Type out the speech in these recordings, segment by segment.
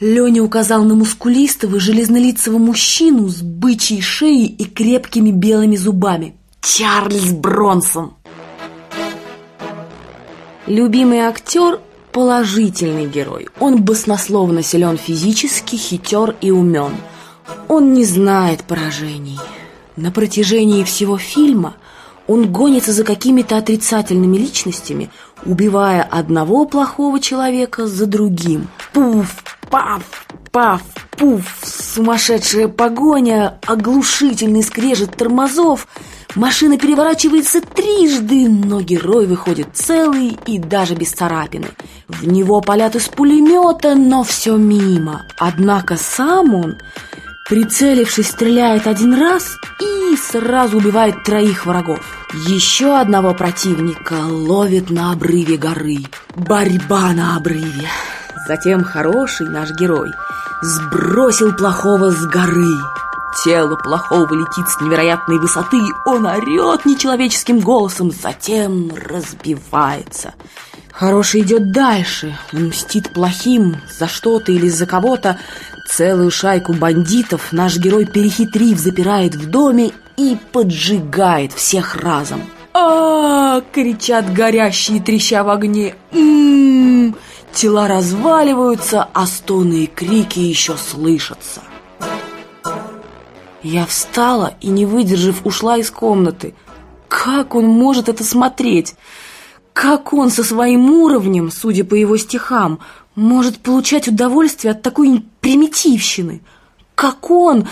Леня указал на мускулистого железнолицего мужчину с бычьей шеей и крепкими белыми зубами. Чарльз Бронсон. Любимый актер – положительный герой. Он баснословно силен физически, хитер и умен. Он не знает поражений. На протяжении всего фильма он гонится за какими-то отрицательными личностями, убивая одного плохого человека за другим. Пуф, паф, паф, пуф, сумасшедшая погоня, оглушительный скрежет тормозов. Машина переворачивается трижды, но герой выходит целый и даже без царапины. В него палят из пулемета, но все мимо. Однако сам он Прицелившись, стреляет один раз и сразу убивает троих врагов. Еще одного противника ловит на обрыве горы. Борьба на обрыве. Затем хороший наш герой сбросил плохого с горы. Тело плохого летит с невероятной высоты, он орет нечеловеческим голосом, затем разбивается. Хороший идет дальше, он мстит плохим за что-то или за кого-то, Целую шайку бандитов наш герой, перехитрив, запирает в доме и поджигает всех разом. а, кричат горящие, треща в огне. М -м -м Тела разваливаются, а стоны и крики еще слышатся. Я встала и, не выдержав, ушла из комнаты. Как он может это смотреть? Как он со своим уровнем, судя по его стихам, может получать удовольствие от такой примитивщины? Как он,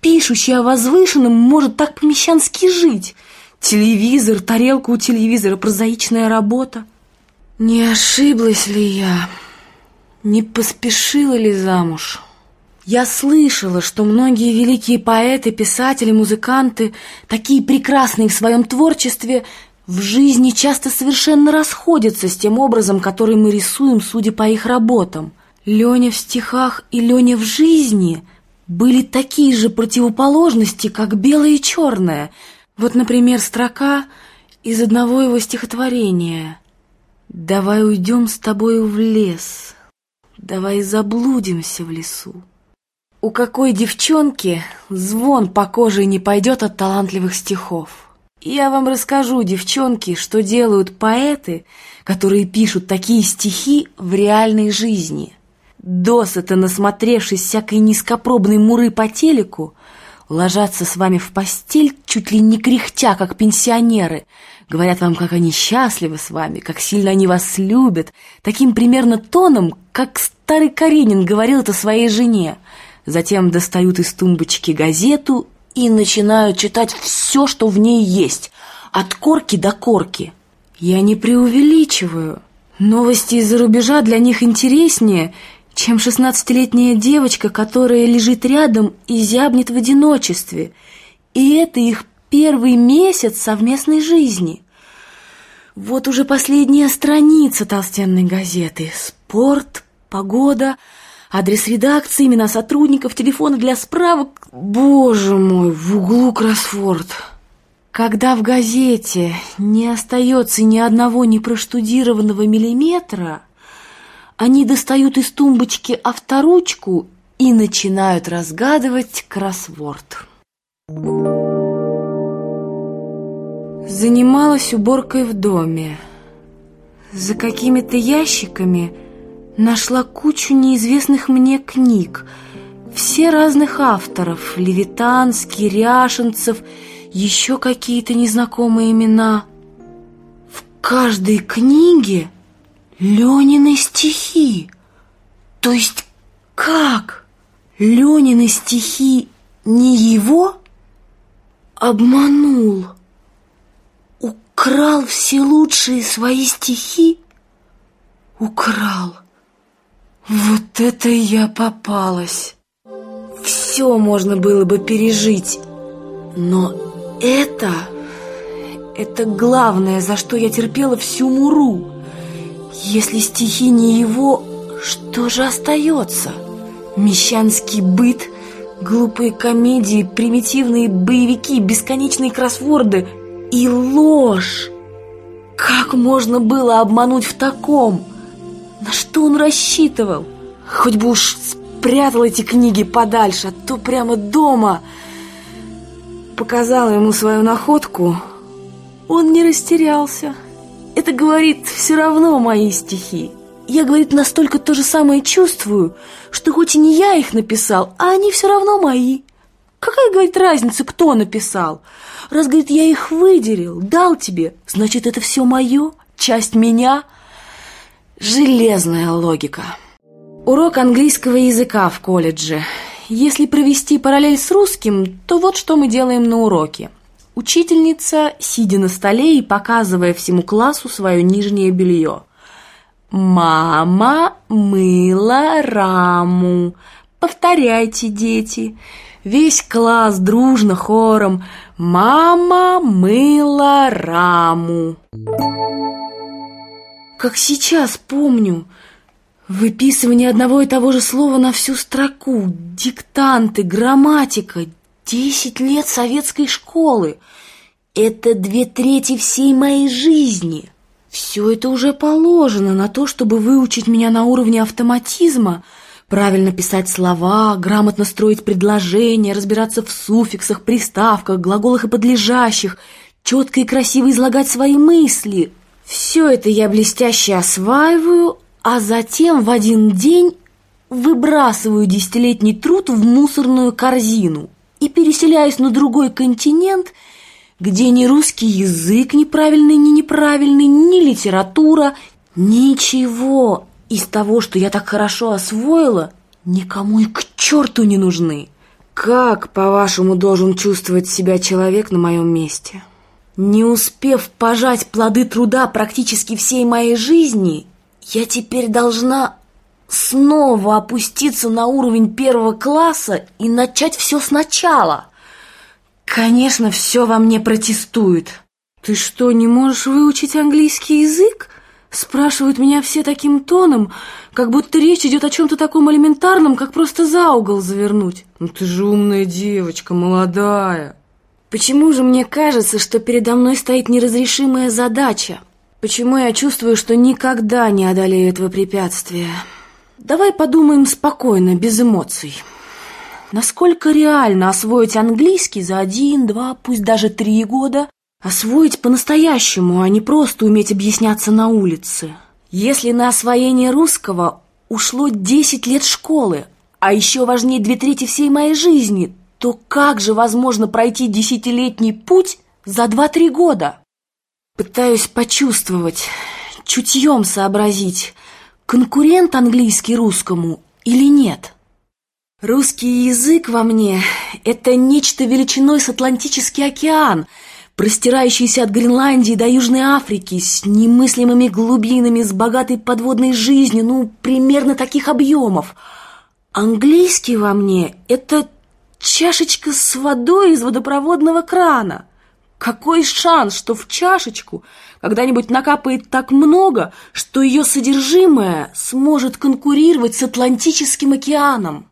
пишущий о возвышенном, может так помещански жить? Телевизор, тарелка у телевизора, прозаичная работа. Не ошиблась ли я? Не поспешила ли замуж? Я слышала, что многие великие поэты, писатели, музыканты, такие прекрасные в своем творчестве, в жизни часто совершенно расходятся с тем образом, который мы рисуем, судя по их работам. Леня в стихах и Леня в жизни были такие же противоположности, как белое и черное. Вот, например, строка из одного его стихотворения «Давай уйдем с тобою в лес, давай заблудимся в лесу». У какой девчонки звон по коже не пойдет от талантливых стихов? Я вам расскажу, девчонки, что делают поэты, которые пишут такие стихи в реальной жизни. Досыта насмотревшись всякой низкопробной муры по телеку, ложатся с вами в постель, чуть ли не кряхтя, как пенсионеры. Говорят вам, как они счастливы с вами, как сильно они вас любят, таким примерно тоном, как старый Каренин говорил это своей жене. Затем достают из тумбочки газету и начинают читать все, что в ней есть, от корки до корки. Я не преувеличиваю. Новости из-за рубежа для них интереснее, чем шестнадцатилетняя девочка, которая лежит рядом и зябнет в одиночестве. И это их первый месяц совместной жизни. Вот уже последняя страница толстенной газеты. Спорт, погода, Адрес редакции, имена сотрудников, телефоны для справок. Боже мой, в углу кроссворд. Когда в газете не остается ни одного непроштудированного миллиметра, они достают из тумбочки авторучку и начинают разгадывать кроссворд. Занималась уборкой в доме. За какими-то ящиками – нашла кучу неизвестных мне книг, все разных авторов, Левитанский, Ряшенцев, еще какие-то незнакомые имена. В каждой книге Ленины стихи. То есть как? Ленины стихи не его? Обманул. Украл все лучшие свои стихи? Украл. Вот это я попалась. Все можно было бы пережить. Но это... Это главное, за что я терпела всю муру. Если стихи не его, что же остается? Мещанский быт, глупые комедии, примитивные боевики, бесконечные кроссворды и ложь. Как можно было обмануть в таком? На что он рассчитывал? Хоть бы уж спрятал эти книги подальше, а то прямо дома. Показала ему свою находку. Он не растерялся. Это, говорит, все равно мои стихи. Я, говорит, настолько то же самое чувствую, что хоть и не я их написал, а они все равно мои. Какая, говорит, разница, кто написал? Раз, говорит, я их выделил, дал тебе, значит, это все мое, часть меня. Железная логика. Урок английского языка в колледже. Если провести параллель с русским, то вот что мы делаем на уроке. Учительница, сидя на столе и показывая всему классу свое нижнее белье. «Мама мыла раму». Повторяйте, дети. Весь класс дружно хором «Мама мыла раму». Как сейчас помню, выписывание одного и того же слова на всю строку, диктанты, грамматика, десять лет советской школы. Это две трети всей моей жизни. Все это уже положено на то, чтобы выучить меня на уровне автоматизма, правильно писать слова, грамотно строить предложения, разбираться в суффиксах, приставках, глаголах и подлежащих, четко и красиво излагать свои мысли, все это я блестяще осваиваю, а затем в один день выбрасываю десятилетний труд в мусорную корзину и переселяюсь на другой континент, где ни русский язык неправильный, ни неправильный, ни литература, ничего из того, что я так хорошо освоила, никому и к черту не нужны. Как, по-вашему, должен чувствовать себя человек на моем месте?» Не успев пожать плоды труда практически всей моей жизни, я теперь должна снова опуститься на уровень первого класса и начать все сначала. Конечно, все во мне протестует. Ты что, не можешь выучить английский язык? Спрашивают меня все таким тоном, как будто речь идет о чем-то таком элементарном, как просто за угол завернуть. Ну ты же умная девочка, молодая. Почему же мне кажется, что передо мной стоит неразрешимая задача? Почему я чувствую, что никогда не одолею этого препятствия? Давай подумаем спокойно, без эмоций. Насколько реально освоить английский за один, два, пусть даже три года? Освоить по-настоящему, а не просто уметь объясняться на улице. Если на освоение русского ушло 10 лет школы, а еще важнее две трети всей моей жизни, то как же возможно пройти десятилетний путь за два-три года? Пытаюсь почувствовать, чутьем сообразить, конкурент английский русскому или нет. Русский язык во мне – это нечто величиной с Атлантический океан, простирающийся от Гренландии до Южной Африки, с немыслимыми глубинами, с богатой подводной жизнью, ну, примерно таких объемов. Английский во мне – это Чашечка с водой из водопроводного крана. Какой шанс, что в чашечку когда-нибудь накапает так много, что ее содержимое сможет конкурировать с Атлантическим океаном?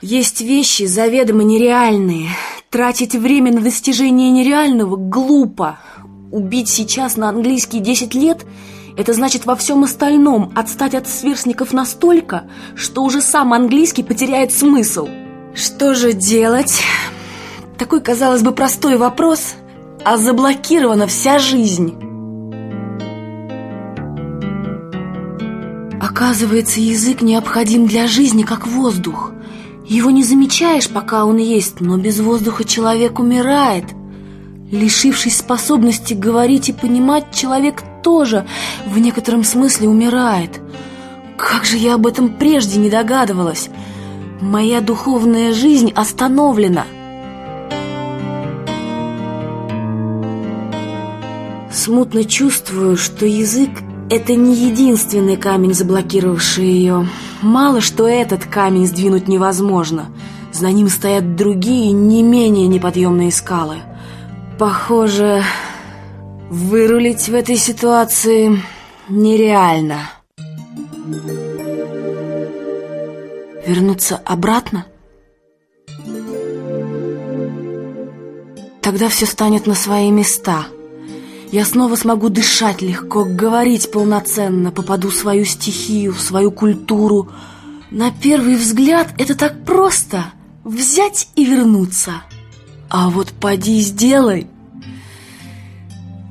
Есть вещи заведомо нереальные. Тратить время на достижение нереального глупо. Убить сейчас на английский 10 лет – это значит во всем остальном отстать от сверстников настолько, что уже сам английский потеряет смысл – что же делать? Такой, казалось бы, простой вопрос, а заблокирована вся жизнь. Оказывается, язык необходим для жизни, как воздух. Его не замечаешь, пока он есть, но без воздуха человек умирает. Лишившись способности говорить и понимать, человек тоже в некотором смысле умирает. Как же я об этом прежде не догадывалась? Моя духовная жизнь остановлена. Смутно чувствую, что язык – это не единственный камень, заблокировавший ее. Мало что этот камень сдвинуть невозможно. За ним стоят другие, не менее неподъемные скалы. Похоже, вырулить в этой ситуации нереально. Вернуться обратно? Тогда все станет на свои места. Я снова смогу дышать легко, говорить полноценно, попаду в свою стихию, в свою культуру. На первый взгляд это так просто — взять и вернуться. А вот поди сделай.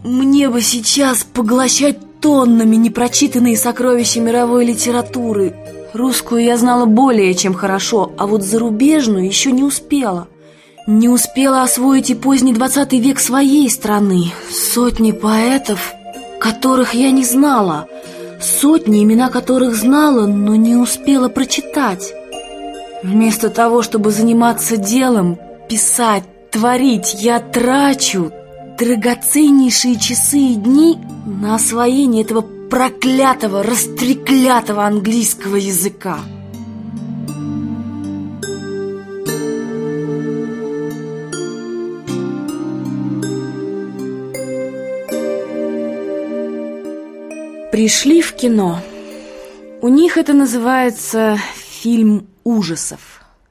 Мне бы сейчас поглощать тоннами непрочитанные сокровища мировой литературы. Русскую я знала более чем хорошо, а вот зарубежную еще не успела. Не успела освоить и поздний двадцатый век своей страны. Сотни поэтов, которых я не знала. Сотни, имена которых знала, но не успела прочитать. Вместо того, чтобы заниматься делом, писать, творить, я трачу драгоценнейшие часы и дни на освоение этого проклятого, растреклятого английского языка. Пришли в кино. У них это называется фильм ужасов.